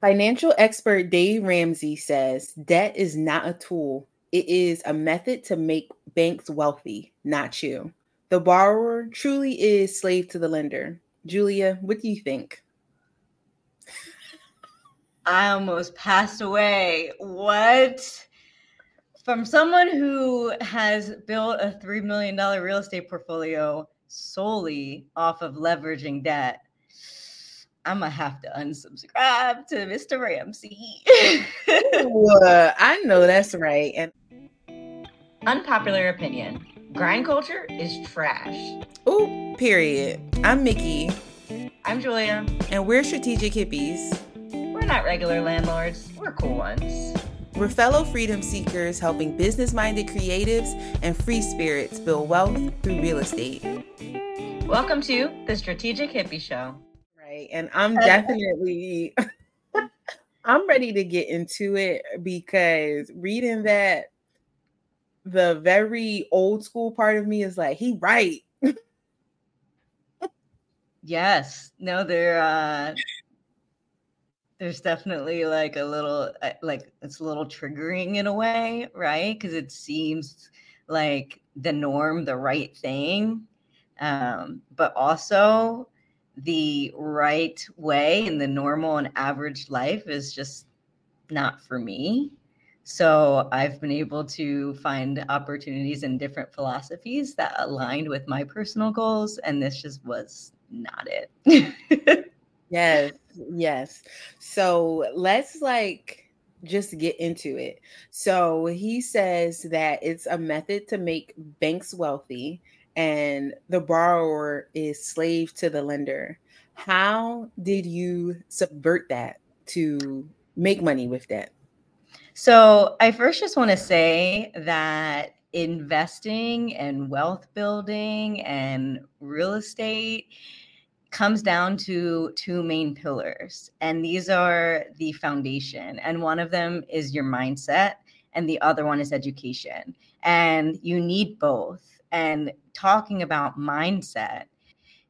Financial expert Dave Ramsey says debt is not a tool, it is a method to make banks wealthy, not you. The borrower truly is slave to the lender. Julia, what do you think? I almost passed away. What? From someone who has built a $3 million real estate portfolio solely off of leveraging debt, I'm gonna have to unsubscribe to Mr. Ramsey. Ooh, I know that's right. And unpopular opinion: grind culture is trash. Ooh, period. I'm Mickey. I'm Julia. And we're strategic hippies. We're not regular landlords. We're cool ones. We're fellow freedom seekers helping business minded creatives and free spirits build wealth through real estate. Welcome to the Strategic Hippie Show right. And I'm definitely I'm ready to get into it because reading that the very old school part of me is like, he right. yes. No, there uh there's definitely like a little uh, like it's a little triggering in a way, right? Because it seems like the norm, the right thing. Um, but also the right way in the normal and average life is just not for me. So I've been able to find opportunities in different philosophies that aligned with my personal goals. And this just was not it. yes. Yes. So let's like just get into it. So he says that it's a method to make banks wealthy and the borrower is slave to the lender. How did you subvert that to make money with that? So, I first just want to say that investing and wealth building and real estate comes down to two main pillars and these are the foundation and one of them is your mindset and the other one is education and you need both and talking about mindset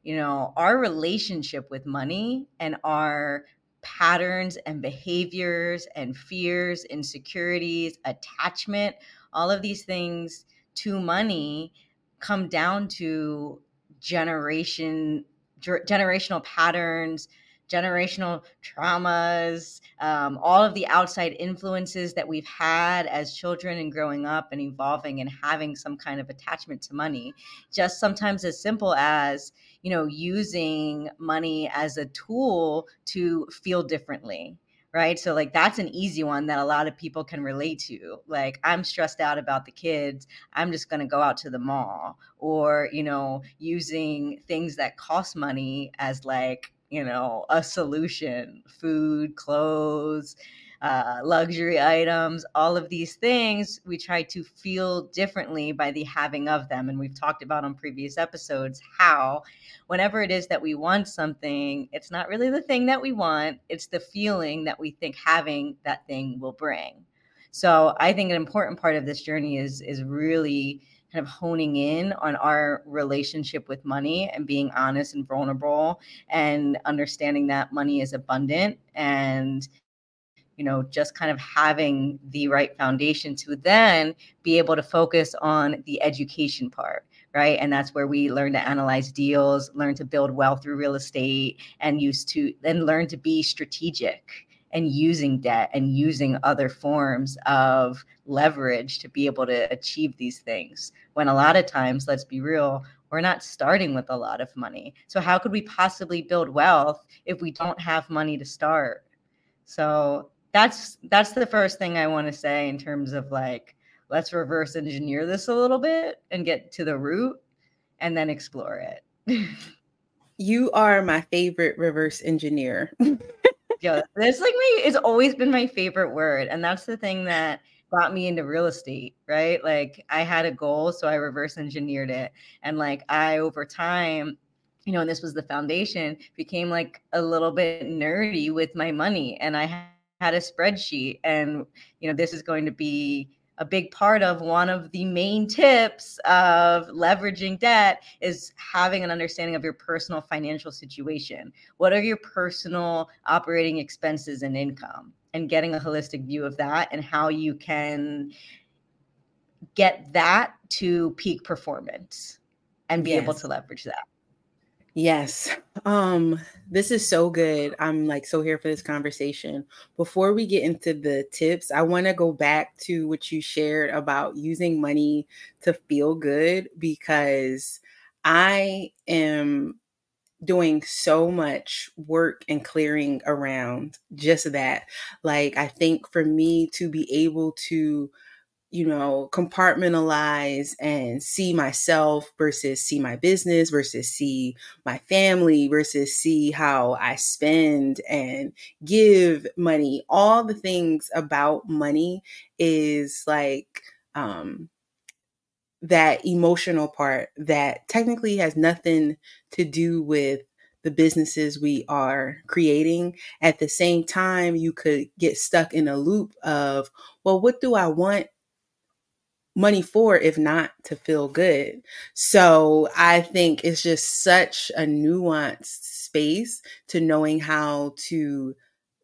you know our relationship with money and our patterns and behaviors and fears insecurities attachment all of these things to money come down to generation generational patterns generational traumas, um, all of the outside influences that we've had as children and growing up and evolving and having some kind of attachment to money. Just sometimes as simple as, you know, using money as a tool to feel differently right? So like that's an easy one that a lot of people can relate to. Like I'm stressed out about the kids, I'm just going to go out to the mall or, you know, using things that cost money as like you know, a solution food, clothes, uh, luxury items, all of these things, we try to feel differently by the having of them. And we've talked about on previous episodes how, whenever it is that we want something, it's not really the thing that we want, it's the feeling that we think having that thing will bring. So I think an important part of this journey is is really kind of honing in on our relationship with money and being honest and vulnerable and understanding that money is abundant and you know just kind of having the right foundation to then be able to focus on the education part right? And that's where we learn to analyze deals learn to build wealth through real estate and use to then learn to be strategic and using debt and using other forms of leverage to be able to achieve these things. When a lot of times, let's be real, we're not starting with a lot of money. So, how could we possibly build wealth if we don't have money to start? So, that's that's the first thing I want to say in terms of like let's reverse engineer this a little bit and get to the root and then explore it. you are my favorite reverse engineer. yeah, that's like my it's always been my favorite word. And that's the thing that got me into real estate, right? Like I had a goal, so I reverse engineered it. And like I over time, you know, and this was the foundation, became like a little bit nerdy with my money. And I had a spreadsheet and you know, this is going to be a big part of one of the main tips of leveraging debt is having an understanding of your personal financial situation. What are your personal operating expenses and income? And getting a holistic view of that and how you can get that to peak performance and be yes. able to leverage that. Yes. Um this is so good. I'm like so here for this conversation. Before we get into the tips, I want to go back to what you shared about using money to feel good because I am doing so much work and clearing around just that. Like I think for me to be able to you know, compartmentalize and see myself versus see my business versus see my family versus see how I spend and give money. All the things about money is like um that emotional part that technically has nothing to do with the businesses we are creating. At the same time, you could get stuck in a loop of, well, what do I want money for if not to feel good. So I think it's just such a nuanced space to knowing how to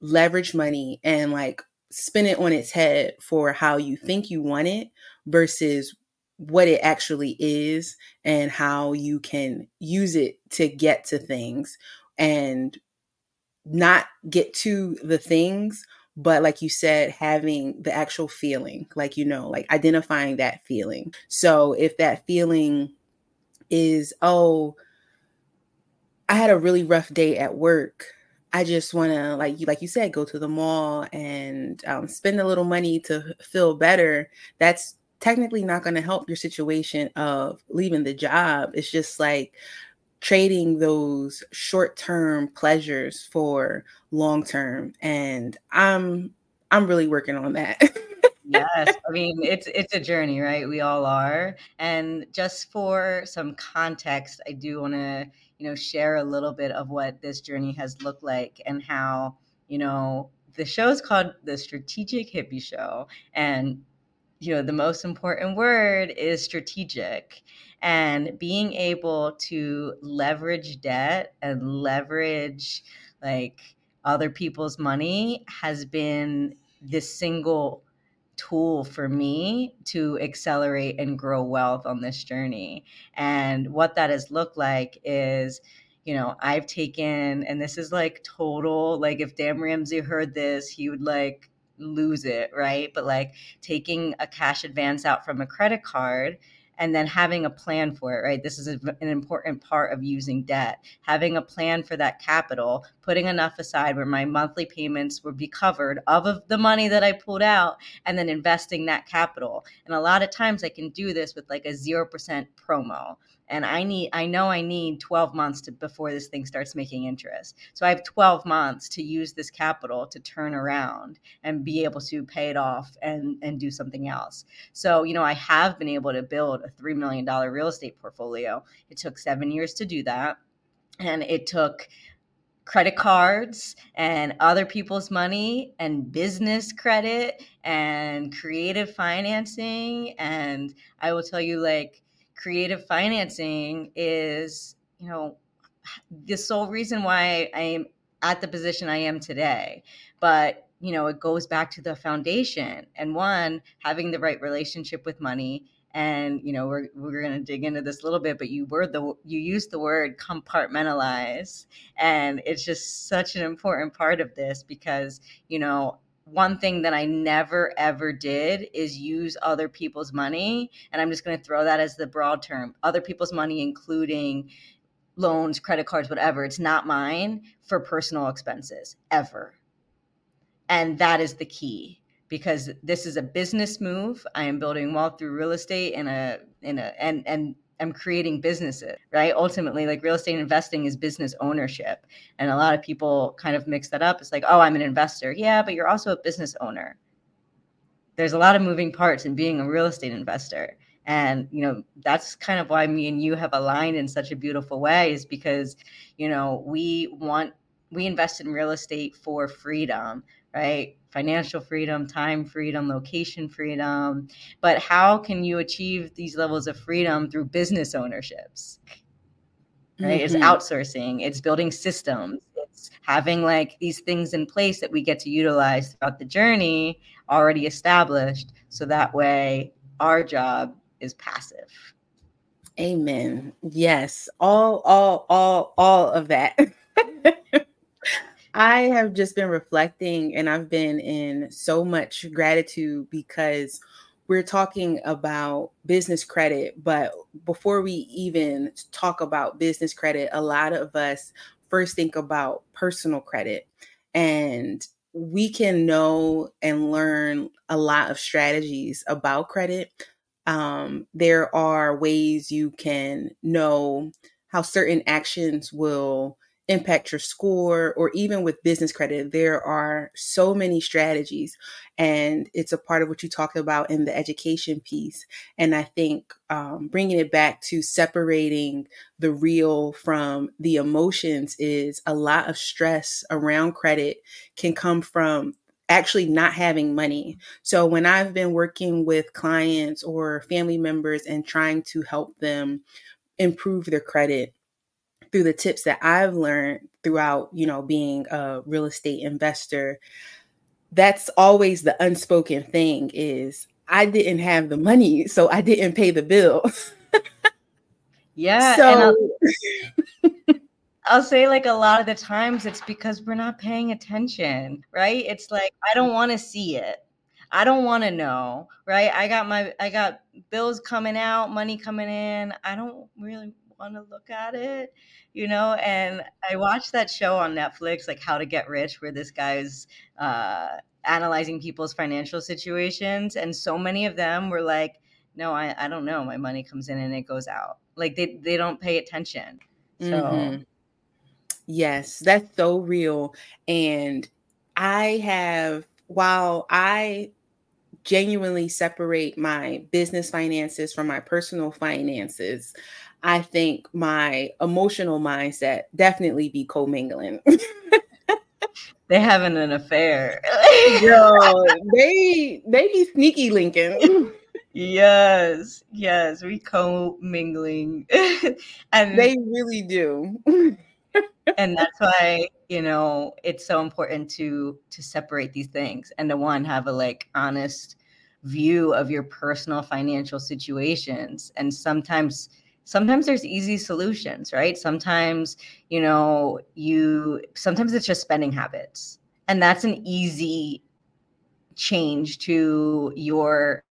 leverage money and like spin it on its head for how you think you want it versus what it actually is and how you can use it to get to things and not get to the things but like you said having the actual feeling like you know like identifying that feeling. So if that feeling is oh i had a really rough day at work. I just want to like you like you said go to the mall and um, spend a little money to feel better that's technically not going to help your situation of leaving the job. It's just like trading those short-term pleasures for long-term and i'm i'm really working on that. Yes i mean it's it's a journey right? We all are and just for some context i do want to you know share a little bit of what this journey has looked like and how you know the show is called the strategic hippie show and you know the most important word is strategic and being able to leverage debt and leverage like other people's money has been the single tool for me to accelerate and grow wealth on this journey. And what that has looked like is, you know, I've taken, and this is like total, like if Dave Ramsey heard this, he would like lose it, right? But like taking a cash advance out from a credit card and then having a plan for it, right? This is a, an important part of using debt. Having a plan for that capital, putting enough aside where my monthly payments would be covered of, of the money that I pulled out, and then investing that capital. And a lot of times I can do this with like a 0% promo and i need i know i need 12 months to before this thing starts making interest. So i have 12 months to use this capital to turn around and be able to pay it off and and do something else. So you know i have been able to build a $3 million real estate portfolio. It took seven years to do that and it took credit cards and other people's money and business credit and creative financing. And i will tell you like creative financing is, you know, the sole reason why I am at the position I am today. But, you know, it goes back to the foundation and one, having the right relationship with money. And, you know, we're, we're going to dig into this a little bit, but you were the, you used the word compartmentalize. And it's just such an important part of this because, you know, one thing that I never ever did is use other people's money. And I'm just going to throw that as the broad term other people's money, including loans, credit cards, whatever. It's not mine for personal expenses ever. And that is the key because this is a business move. I am building wealth through real estate in a in a and and am creating businesses, right? Ultimately, like real estate investing is business ownership. And a lot of people kind of mix that up. It's like, oh, I'm an investor. Yeah, but you're also a business owner. There's a lot of moving parts in being a real estate investor. And, you know, that's kind of why me and you have aligned in such a beautiful way is because, you know, we want, we invest in real estate for freedom, right? Financial freedom, time freedom, location freedom. But how can you achieve these levels of freedom through business ownerships? Right? Mm-hmm. It's outsourcing, it's building systems, it's having like these things in place that we get to utilize throughout the journey already established. So that way our job is passive. Amen. Yes. All, all, all, all of that. I have just been reflecting and I've been in so much gratitude because we're talking about business credit. But before we even talk about business credit, a lot of us first think about personal credit. And we can know and learn a lot of strategies about credit. Um, there are ways you can know how certain actions will impact your score or even with business credit there are so many strategies and it's a part of what you talked about in the education piece and i think um, bringing it back to separating the real from the emotions is a lot of stress around credit can come from actually not having money. So when I've been working with clients or family members and trying to help them improve their credit, through the tips that I've learned throughout, you know, being a real estate investor, that's always the unspoken thing is I didn't have the money, so I didn't pay the bill. yeah. So I'll, I'll say like a lot of the times it's because we're not paying attention, right? It's like I don't want to see it. I don't want to know, right? I got my I got bills coming out, money coming in. I don't really want to look at it, you know? And I watched that show on Netflix, like How to Get Rich, where this guy's uh, analyzing people's financial situations. And so many of them were like, no, I, I don't know. My money comes in and it goes out. Like they, they don't pay attention. So, mm-hmm. yes, that's so real. And I have, while I genuinely separate my business finances from my personal finances, I think my emotional mindset definitely be commingling. They're having an affair. Yo, they they be sneaky linking. yes, yes, we co-mingling. and they really do. and that's why, you know, it's so important to to separate these things and to one have a like honest view of your personal financial situations. And sometimes sometimes there's easy solutions, right? Sometimes, you know, you sometimes it's just spending habits. And that's an easy change to your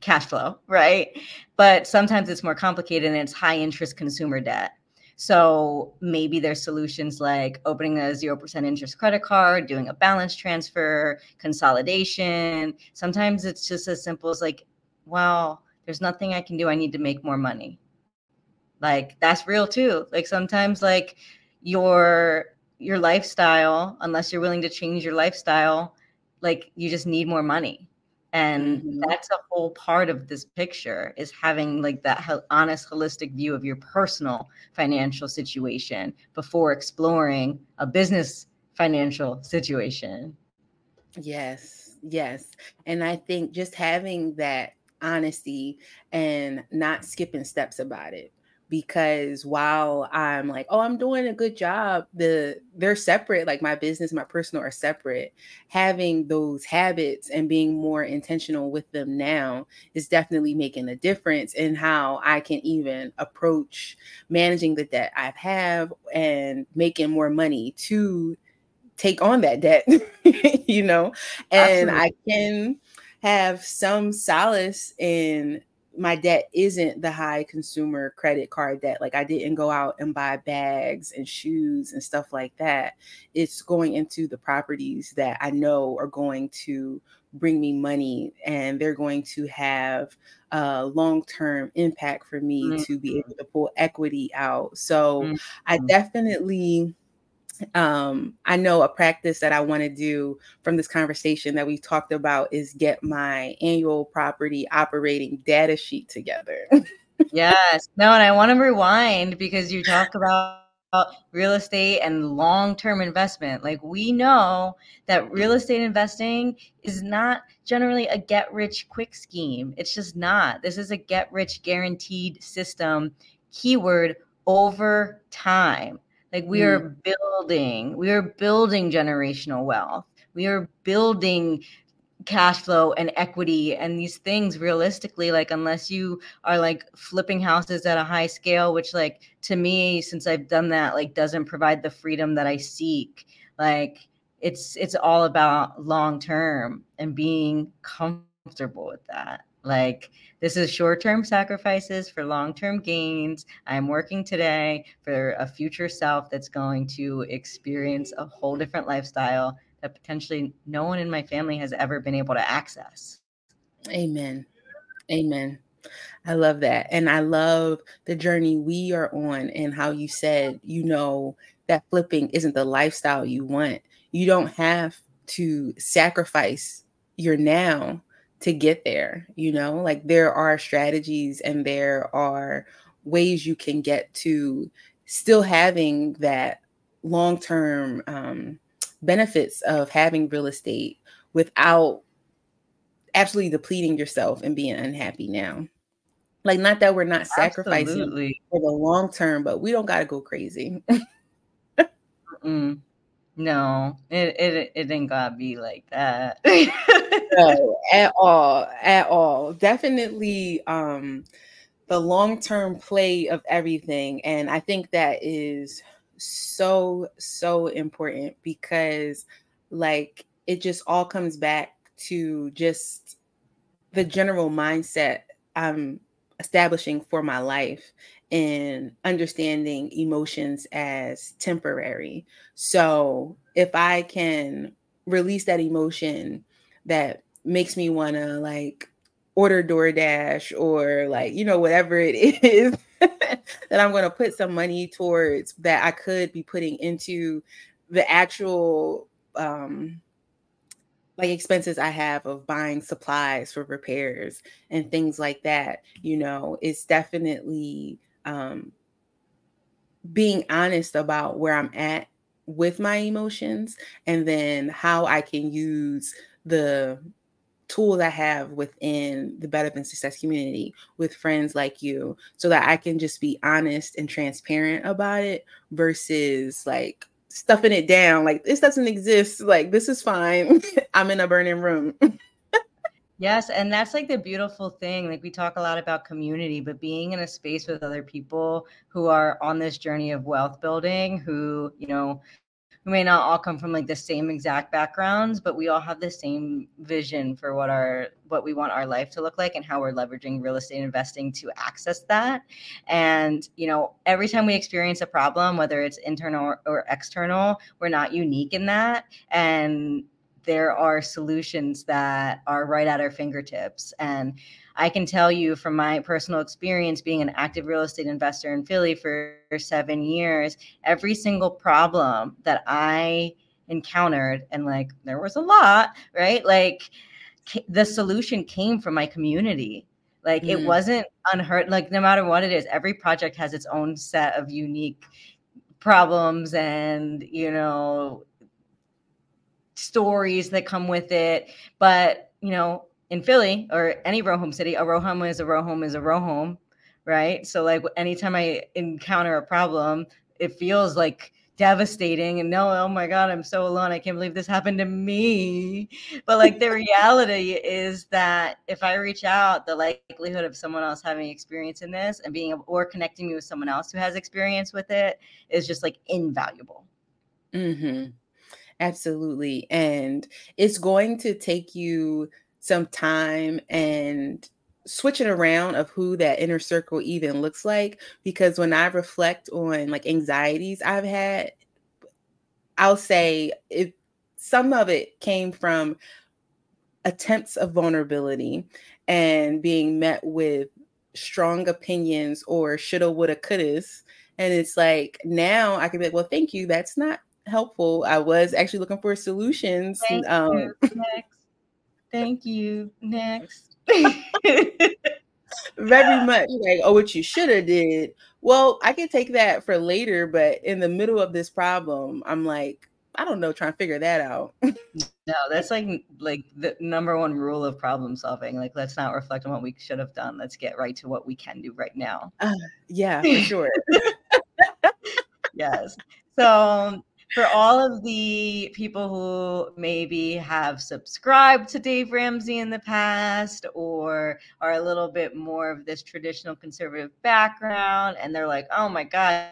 cash flow, right? But sometimes it's more complicated and it's high interest consumer debt. So maybe there's solutions like opening a 0% interest credit card, doing a balance transfer, consolidation. Sometimes it's just as simple as like, well, there's nothing I can do. I need to make more money. Like that's real too. Like sometimes like your your lifestyle, unless you're willing to change your lifestyle, like you just need more money. And mm-hmm. that's a whole part of this picture is having like that honest holistic view of your personal financial situation before exploring a business financial situation. Yes, yes. And I think just having that honesty and not skipping steps about it because while I'm like, oh, I'm doing a good job, the they're separate, like my business, my personal are separate. Having those habits and being more intentional with them now is definitely making a difference in how I can even approach managing the debt I have and making more money to take on that debt, you know, and Absolutely. I can have some solace in my debt isn't the high consumer credit card debt. Like I didn't go out and buy bags and shoes and stuff like that. It's going into the properties that I know are going to bring me money and they're going to have a long-term impact for me mm-hmm. to be able to pull equity out. So mm-hmm. I definitely um, I know a practice that I want to do from this conversation that we talked about is get my annual property operating data sheet together. yes. No, and I want to rewind because you talk about real estate and long-term investment. Like we know that real estate investing is not generally a get rich quick scheme. It's just not. This is a get rich guaranteed system. Keyword over time. Like we mm. are building, we are building generational wealth. We are building cash flow and equity and these things realistically like unless you are like flipping houses at a high scale which like to me since i've done that like doesn't provide the freedom that i seek like it's it's all about long term and being comfortable with that like this is short-term sacrifices for long-term gains i'm working today for a future self that's going to experience a whole different lifestyle that potentially no one in my family has ever been able to access. Amen. Amen. I love that. And I love the journey we are on and how you said, you know, that flipping isn't the lifestyle you want. You don't have to sacrifice your now to get there, you know? Like there are strategies and there are ways you can get to still having that long-term um benefits of having real estate without absolutely depleting yourself and being unhappy now. Like, not that we're not sacrificing Absolutely. for the long term, but we don't got to go crazy. No, it, it it didn't gotta be like that. no, at all, at all. Definitely, um, the long term play of everything, and I think that is so so important because like it just all comes back to just the general mindset I'm establishing for my life and understanding emotions as temporary. So if I can release that emotion that makes me want to like order DoorDash or like, you know, whatever it is that I'm going to put some money towards that I could be putting into the actual um like expenses I have of buying supplies for repairs and things like that, you know, it's definitely um being honest about where I'm at with my emotions and then how I can use the tools I have within the Better Than Success community with friends like you so that I can just be honest and transparent about it versus like stuffing it down like this doesn't exist like this is fine I'm in a burning room. Yes, and that's like the beautiful thing. Like we talk a lot about community, but being in a space with other people who are on this journey of wealth building, who, you know, we may not all come from like the same exact backgrounds but we all have the same vision for what our what we want our life to look like and how we're leveraging real estate investing to access that and you know every time we experience a problem whether it's internal or, or external we're not unique in that and there are solutions that are right at our fingertips and I can tell you from my personal experience being an active real estate investor in Philly for seven years, every single problem that I encountered, and like there was a lot, right? Like the solution came from my community. Like mm. it wasn't unheard, like no matter what it is, every project has its own set of unique problems and, you know, stories that come with it. But, you know, in Philly or any row home city, a row home is a row home is a row home, right? So like anytime I encounter a problem, it feels like devastating and no, oh my God, I'm so alone. I can't believe this happened to me. But like the reality is that if I reach out, the likelihood of someone else having experience in this and being or connecting me with someone else who has experience with it is just like invaluable. Mm-hmm. Absolutely. And it's going to take you some time and switching around of who that inner circle even looks like because when i reflect on like anxieties i've had i'll say it some of it came from attempts of vulnerability and being met with strong opinions or shoulda woulda couldas and it's like now i can be like well thank you that's not helpful i was actually looking for solutions um, Thank you. Next. Very much like, oh, what you should have did well, I can take that for later, but in the middle of this problem, I'm like, I don't know, trying to figure that out. no, that's like like the number one rule of problem solving. Like, let's not reflect on what we should have done. Let's get right to what we can do right now. Uh, yeah, for sure. yes. So for all of the people who maybe have subscribed to Dave Ramsey in the past or are a little bit more of this traditional conservative background and they're like, oh my God,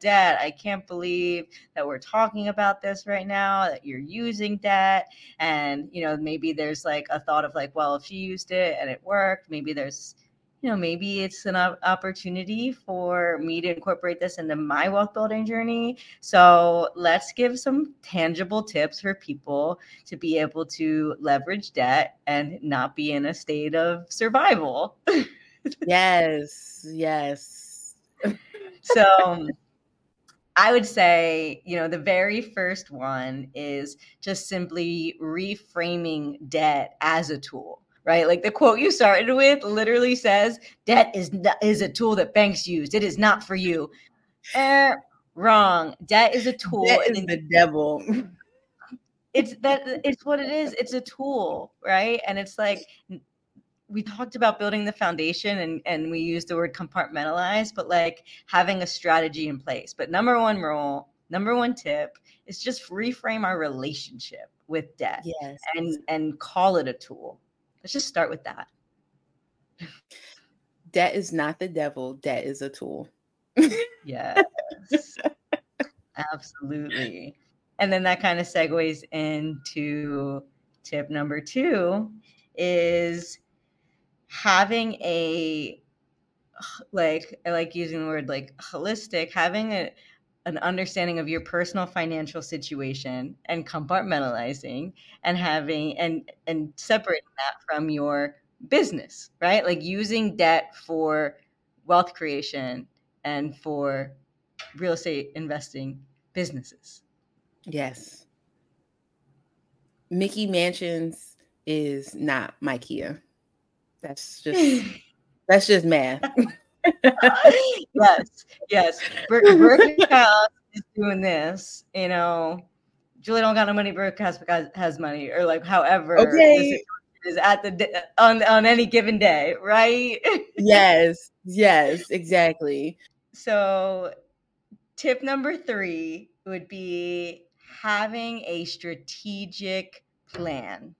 debt. I can't believe that we're talking about this right now, that you're using debt. And, you know, maybe there's like a thought of like, well, if she used it and it worked, maybe there's you know, maybe it's an opportunity for me to incorporate this into my wealth building journey. So let's give some tangible tips for people to be able to leverage debt and not be in a state of survival. yes, yes. so I would say, you know, the very first one is just simply reframing debt as a tool right? Like the quote you started with literally says, "Debt is is a tool that banks use. It is not for you." Eh, wrong. Debt is a tool. Debt is the devil. It's that. It's what it is. It's a tool, right? And it's like we talked about building the foundation and, and we used the word compartmentalize, but like having a strategy in place. But number one rule, number one tip is just reframe our relationship with debt yes. and and call it a tool Let's just start with that. Debt is not the devil, debt is a tool. yes. Absolutely. And then that kind of segues into tip number two is having a like I like using the word like holistic, having a an understanding of your personal financial situation and compartmentalizing and having and and separating that from your business right? Like using debt for wealth creation and for real estate investing businesses. Yes. Mickey mansions is not my kia that's just that's just math yes, yes. House is doing this. You know, Julie don't got no money. House has money, or like however. Okay. Is at the on on any given day, right? yes, yes, exactly. So, tip number three would be having a strategic plan,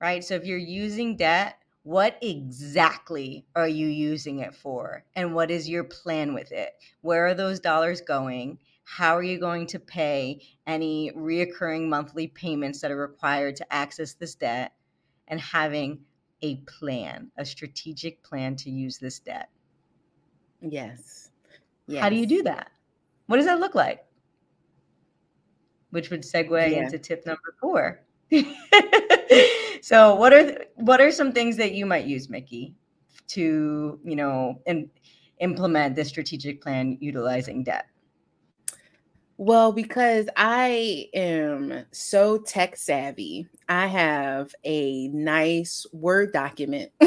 right? So, if you're using debt, what exactly are you using it for? And what is your plan with it? Where are those dollars going? How are you going to pay any reoccurring monthly payments that are required to access this debt? And having a plan, a strategic plan to use this debt. Yes. yes. How do you do that? What does that look like? Which would segue yeah. into tip number four. so what are what are some things that you might use mickey to you know and implement the strategic plan utilizing debt? Well because i am so tech savvy i have a nice word document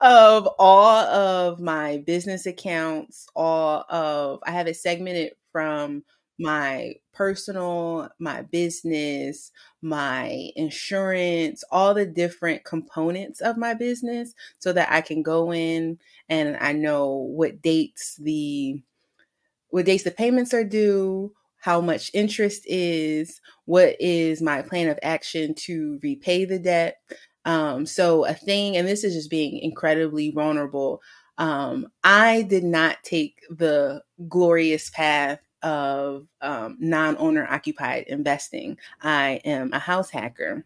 of all of my business accounts all of i have it segmented from my personal, my business, my insurance, all the different components of my business so that I can go in and I know what dates the what dates the payments are due, how much interest is, what is my plan of action to repay the debt. Um, so a thing, and this is just being incredibly vulnerable. Um, I did not take the glorious path of um, non owner occupied investing. I am a house hacker.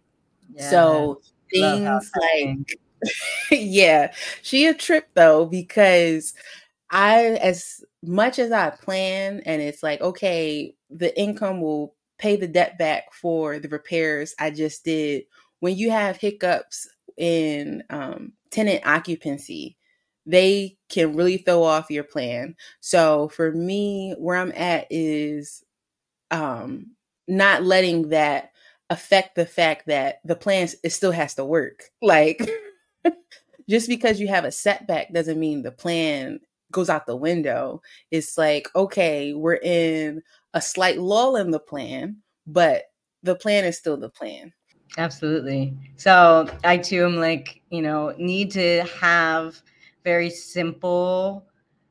Yeah, so things like, yeah, she a trip though, because I, as much as I plan, and it's like, okay, the income will pay the debt back for the repairs I just did. When you have hiccups in um, tenant occupancy, they can really throw off your plan. So for me, where I'm at is um, not letting that affect the fact that the plan it still has to work. Like just because you have a setback doesn't mean the plan goes out the window. It's like, okay, we're in a slight lull in the plan, but the plan is still the plan. Absolutely. So I too am like, you know, need to have very simple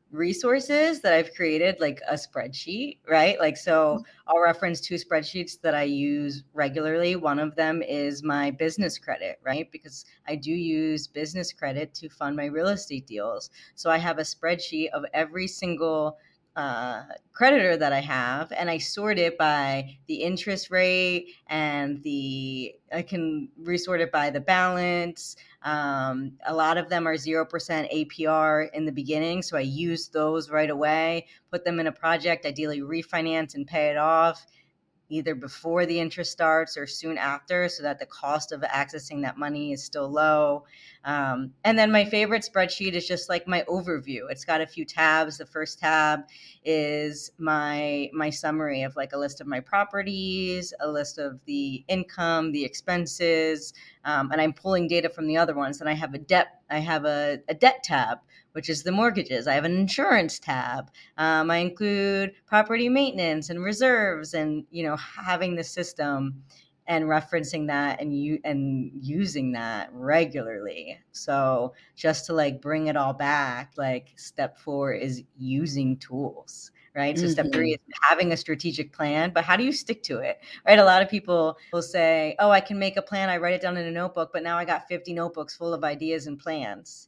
resources that I've created, like a spreadsheet, right? Like, so mm-hmm. I'll reference two spreadsheets that I use regularly. One of them is my business credit, right? Because I do use business credit to fund my real estate deals. So I have a spreadsheet of every single uh, creditor that I have, and I sort it by the interest rate and the I can resort it by the balance. Um, a lot of them are zero percent APR in the beginning, so I use those right away. Put them in a project, ideally refinance and pay it off either before the interest starts or soon after so that the cost of accessing that money is still low. Um, and then my favorite spreadsheet is just like my overview. It's got a few tabs. The first tab is my my summary of like a list of my properties, a list of the income, the expenses, um, and I'm pulling data from the other ones. And I have a debt I have a, a debt tab which is the mortgages. I have an insurance tab. Um, I include property maintenance and reserves, and you know having the system and referencing that and you and using that regularly. So just to like bring it all back, like step four is using tools right? So mm-hmm. step three mm-hmm. is having a strategic plan, but how do you stick to it, right? A lot of people will say, "Oh, I can make a plan. I write it down in a notebook, but now I got 50 notebooks full of ideas and plans."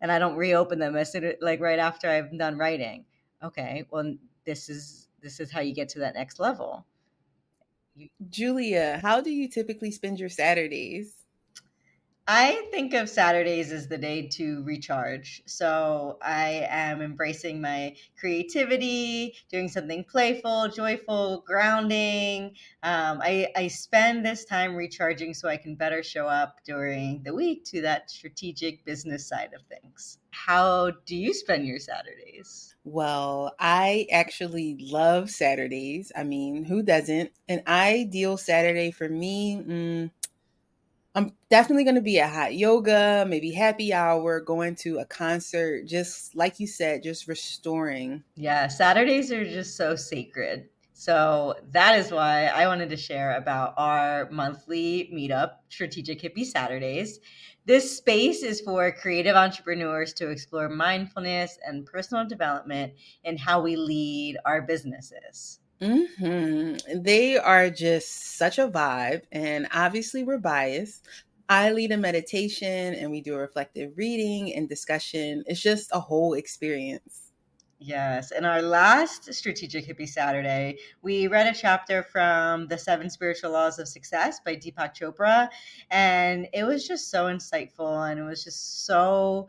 And I don't reopen them as soon like right after I've done writing. Okay, well this is this is how you get to that next level. Julia, how do you typically spend your Saturdays? I think of Saturdays as the day to recharge. So I am embracing my creativity, doing something playful, joyful, grounding. Um, I, I spend this time recharging so I can better show up during the week to that strategic business side of things. How do you spend your Saturdays? Well, I actually love Saturdays. I mean, who doesn't? An ideal Saturday for me. Mm, I'm definitely going to be at hot yoga, maybe happy hour, going to a concert, just like you said, just restoring. Yeah, Saturdays are just so sacred. So that is why I wanted to share about our monthly meetup, Strategic Hippie Saturdays. This space is for creative entrepreneurs to explore mindfulness and personal development in how we lead our businesses. Mm-hmm. They are just such a vibe, and obviously we're biased. I lead a meditation, and we do a reflective reading and discussion. It's just a whole experience. Yes. And our last Strategic Hippie Saturday, we read a chapter from The Seven Spiritual Laws of Success by Deepak Chopra. And it was just so insightful and it was just so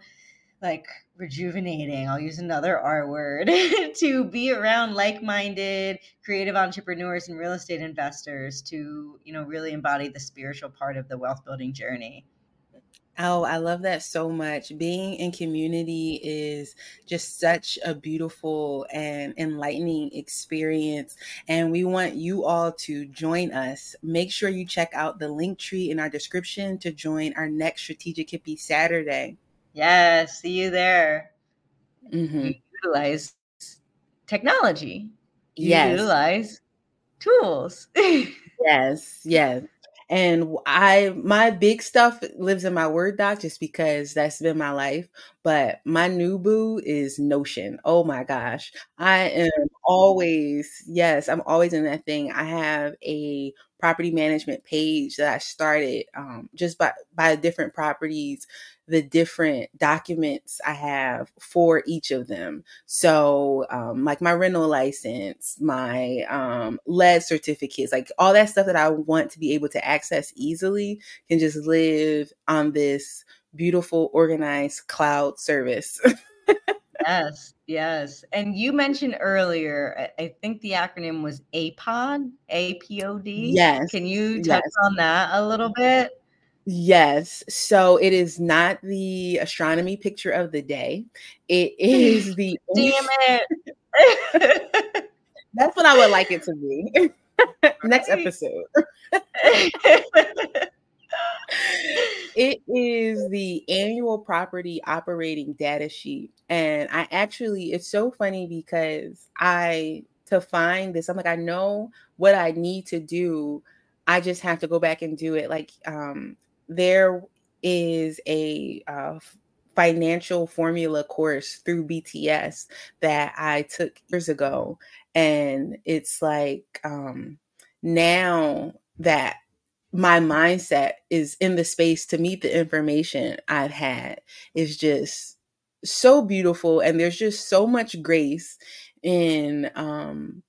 like rejuvenating i'll use another r word to be around like-minded creative entrepreneurs and real estate investors to you know really embody the spiritual part of the wealth building journey Oh, I love that so much. Being in community is just such a beautiful and enlightening experience. And we want you all to join us. Make sure you check out the link tree in our description to join our next Strategic Hippie Saturday. Yes, see you there. Mm-hmm. utilize technology. You yes. utilize tools. yes, yes. And I my big stuff lives in my Word doc just because that's been my life. But my new boo is Notion. Oh my gosh. I am always, yes, I'm always in that thing. I have a property management page that I started um, just by by different properties the different documents I have for each of them. So, um, like my rental license, my um, lead certificates, like all that stuff that I want to be able to access easily can just live on this beautiful, organized cloud service. yes, yes. And you mentioned earlier, I think the acronym was APOD, A P O D. Yes. Can you touch yes. on that a little bit? Yes. So it is not the astronomy picture of the day. It is the Damn it. That's what I would like it to be. Next episode. it is the annual property operating data sheet. And I actually, it's so funny because I, to find this, I'm like, I know what I need to do. I just have to go back and do it. Like, um, there is a uh, financial formula course through BTS that I took years ago. And it's like um, now that my mindset is in the space to meet the information I've had is just so beautiful. And there's just so much grace in um,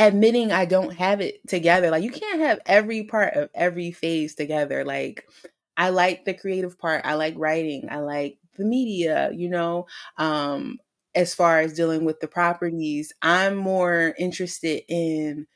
admitting I don't have it together. Like you can't have every part of every phase together. Like I like the creative part. I like writing. I like the media, you know. Um as far as dealing with the properties, I'm more interested in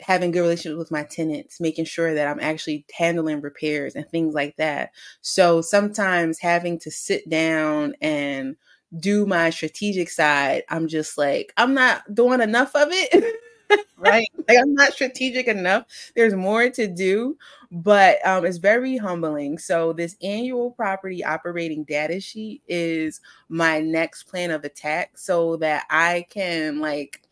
having good relationships with my tenants, making sure that I'm actually handling repairs and things like that. So sometimes having to sit down and do my strategic side, I'm just like, I'm not doing enough of it. right? like I'm not strategic enough. There's more to do, but um, it's very humbling. So this annual property operating data sheet is my next plan of attack, so that I can like,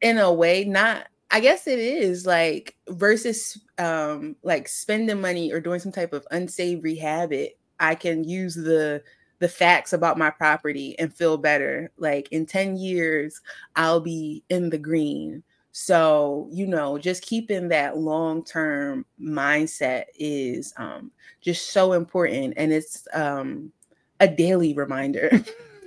in a way, not. I guess it is like versus um like spending money or doing some type of unsavory habit. I can use the the facts about my property and feel better. Like in 10 years, I'll be in the green. So, you know, just keeping that long term mindset is um, just so important. And it's um, a daily reminder.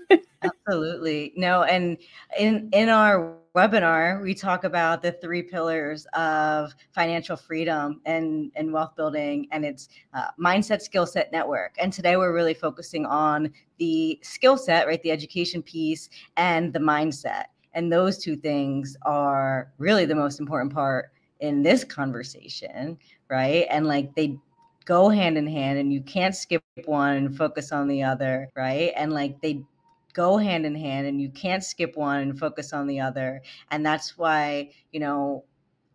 Absolutely. No, and in in our webinar, we talk about the three pillars of financial freedom and, and wealth building, and it's uh, mindset, skill set, network. And today we're really focusing on the skill set, right? The education piece and the mindset. And those two things are really the most important part in this conversation, right? And like they go hand in hand and you can't skip one and focus on the other, right? And like they go hand in hand and you can't skip one and focus on the other. And that's why, you know,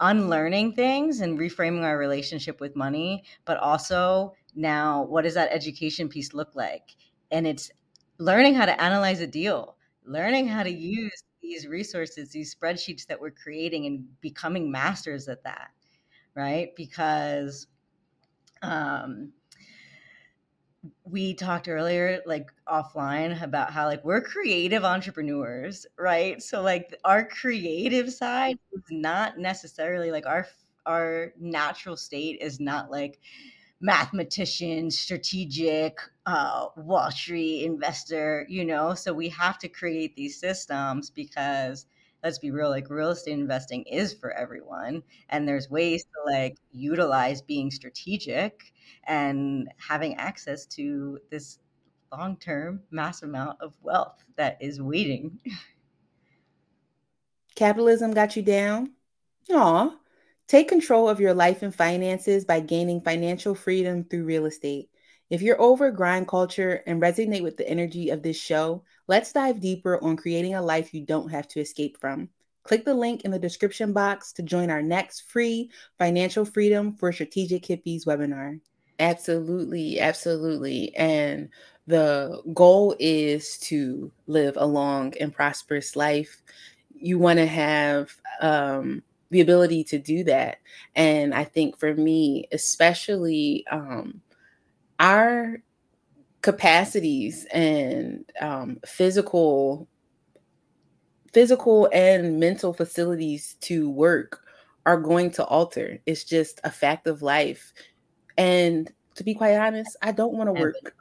unlearning things and reframing our relationship with money, but also now what does that education piece look like? And it's learning how to analyze a deal, learning how to use these resources, these spreadsheets that we're creating and becoming masters at that, right? Because um we talked earlier like offline about how like we're creative entrepreneurs right? So like our creative side is not necessarily like our our natural state is not like mathematician strategic uh, wall street investor you know? So we have to create these systems because let's be real like real estate investing is for everyone and there's ways to like utilize being strategic and having access to this long-term mass amount of wealth that is waiting. Capitalism got you down? Aw. take control of your life and finances by gaining financial freedom through real estate if you're over grind culture and resonate with the energy of this show, let's dive deeper on creating a life you don't have to escape from. Click the link in the description box to join our next free Financial Freedom for Strategic Hippies webinar. Absolutely, absolutely. And the goal is to live a long and prosperous life. You want to have um, the ability to do that. And I think for me, especially, um, our capacities and um, physical physical and mental facilities to work are going to alter. It's just a fact of life. And to be quite honest i don't want to work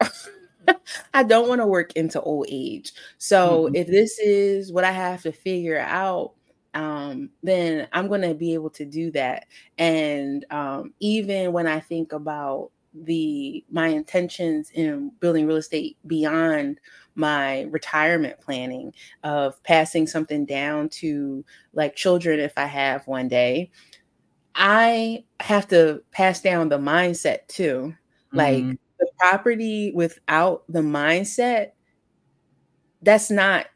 i don't want to work into old age. So mm-hmm. if this is what i have to figure out um, then i'm going to be able to do that. And um, even when i think about the my intentions in building real estate beyond my retirement planning of passing something down to like children if I have one day, I have to pass down the mindset too. Mm-hmm. Like the property without the mindset, that's not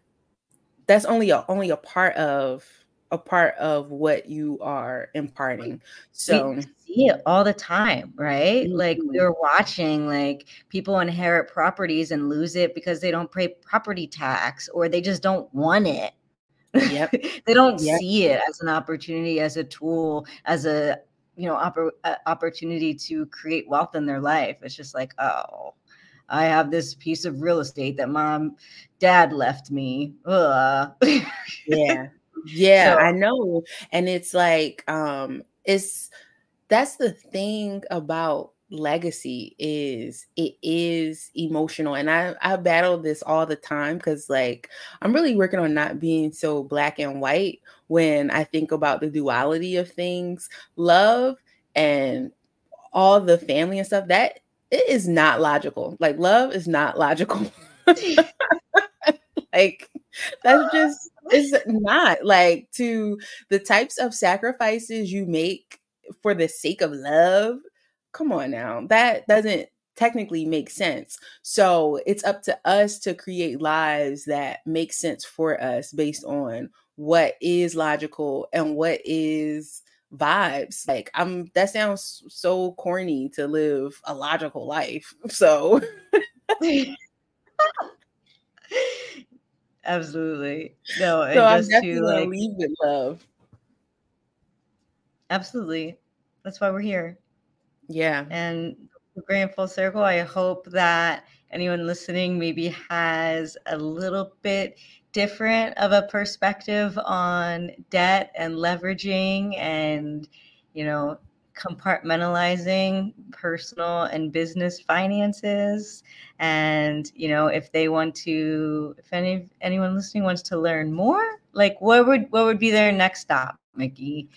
that's only a only a part of a part of what you are imparting. So we see it all the time, right? Mm-hmm. Like we were watching like people inherit properties and lose it because they don't pay property tax or they just don't want it. Yep. they don't yep. see it as an opportunity, as a tool, as a you know oppor- uh, opportunity to create wealth in their life. It's just like, oh, I have this piece of real estate that mom, dad left me. yeah. Yeah, so, I know. And it's like um it's that's the thing about legacy is it is emotional and i i battle this all the time because like i'm really working on not being so black and white when i think about the duality of things love and all the family and stuff that it is not logical like love is not logical like that's just it's not like to the types of sacrifices you make for the sake of love. Come on now. That doesn't technically make sense. So it's up to us to create lives that make sense for us based on what is logical and what is vibes. Like I'm that sounds so corny to live a logical life. So Absolutely. No, so I'm definitely to, like, leave with love. Absolutely. That's why we're here. Yeah. And grand full circle. I hope that anyone listening maybe has a little bit different of a perspective on debt and leveraging and you know compartmentalizing personal and business finances. And you know if they want to if any anyone listening wants to learn more like what would what would be their next stop mickey?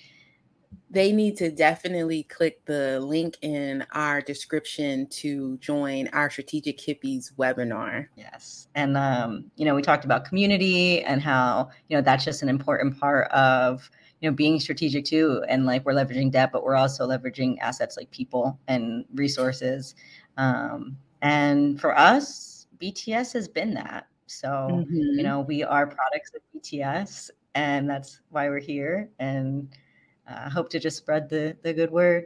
They need to definitely click the link in our description to join our strategic hippies webinar. Yes. And um you know we talked about community and how you know that's just an important part of you know being strategic too and like we're leveraging debt but we're also leveraging assets like people and resources um, and for us bts has been that so mm-hmm. you know we are products of bts and that's why we're here and I uh, hope to just spread the the good word.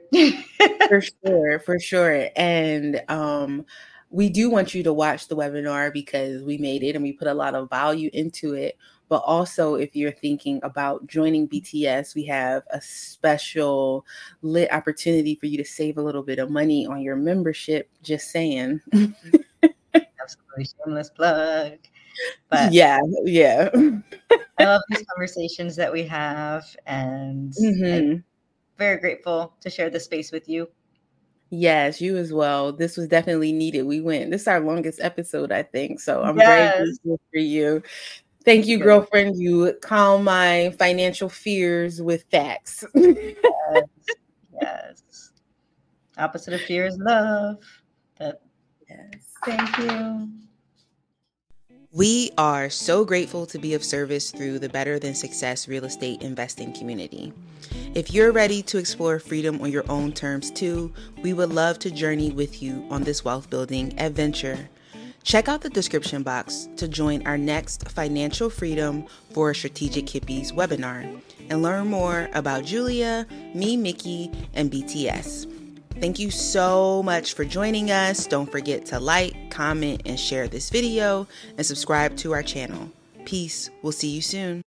for sure, for sure. And um, we do want you to watch the webinar because we made it and we put a lot of value into it. But also, if you're thinking about joining BTS, we have a special lit opportunity for you to save a little bit of money on your membership. Just saying. Absolutely shameless plug. But yeah, yeah. I love these conversations that we have, and mm-hmm. very grateful to share the space with you. Yes, you as well. This was definitely needed. We went. This is our longest episode, I think. So I'm yes. very grateful for you. Thank you, girlfriend. You calm my financial fears with facts. yes. yes. Opposite of fear is love. But yes. Thank you. We are so grateful to be of service through the Better Than Success real estate investing community. If you're ready to explore freedom on your own terms too, we would love to journey with you on this wealth building adventure. Check out the description box to join our next Financial Freedom for Strategic Hippies webinar and learn more about Julia, me, Mickey, and BTS. Thank you so much for joining us. Don't forget to like, comment, and share this video and subscribe to our channel. Peace. We'll see you soon.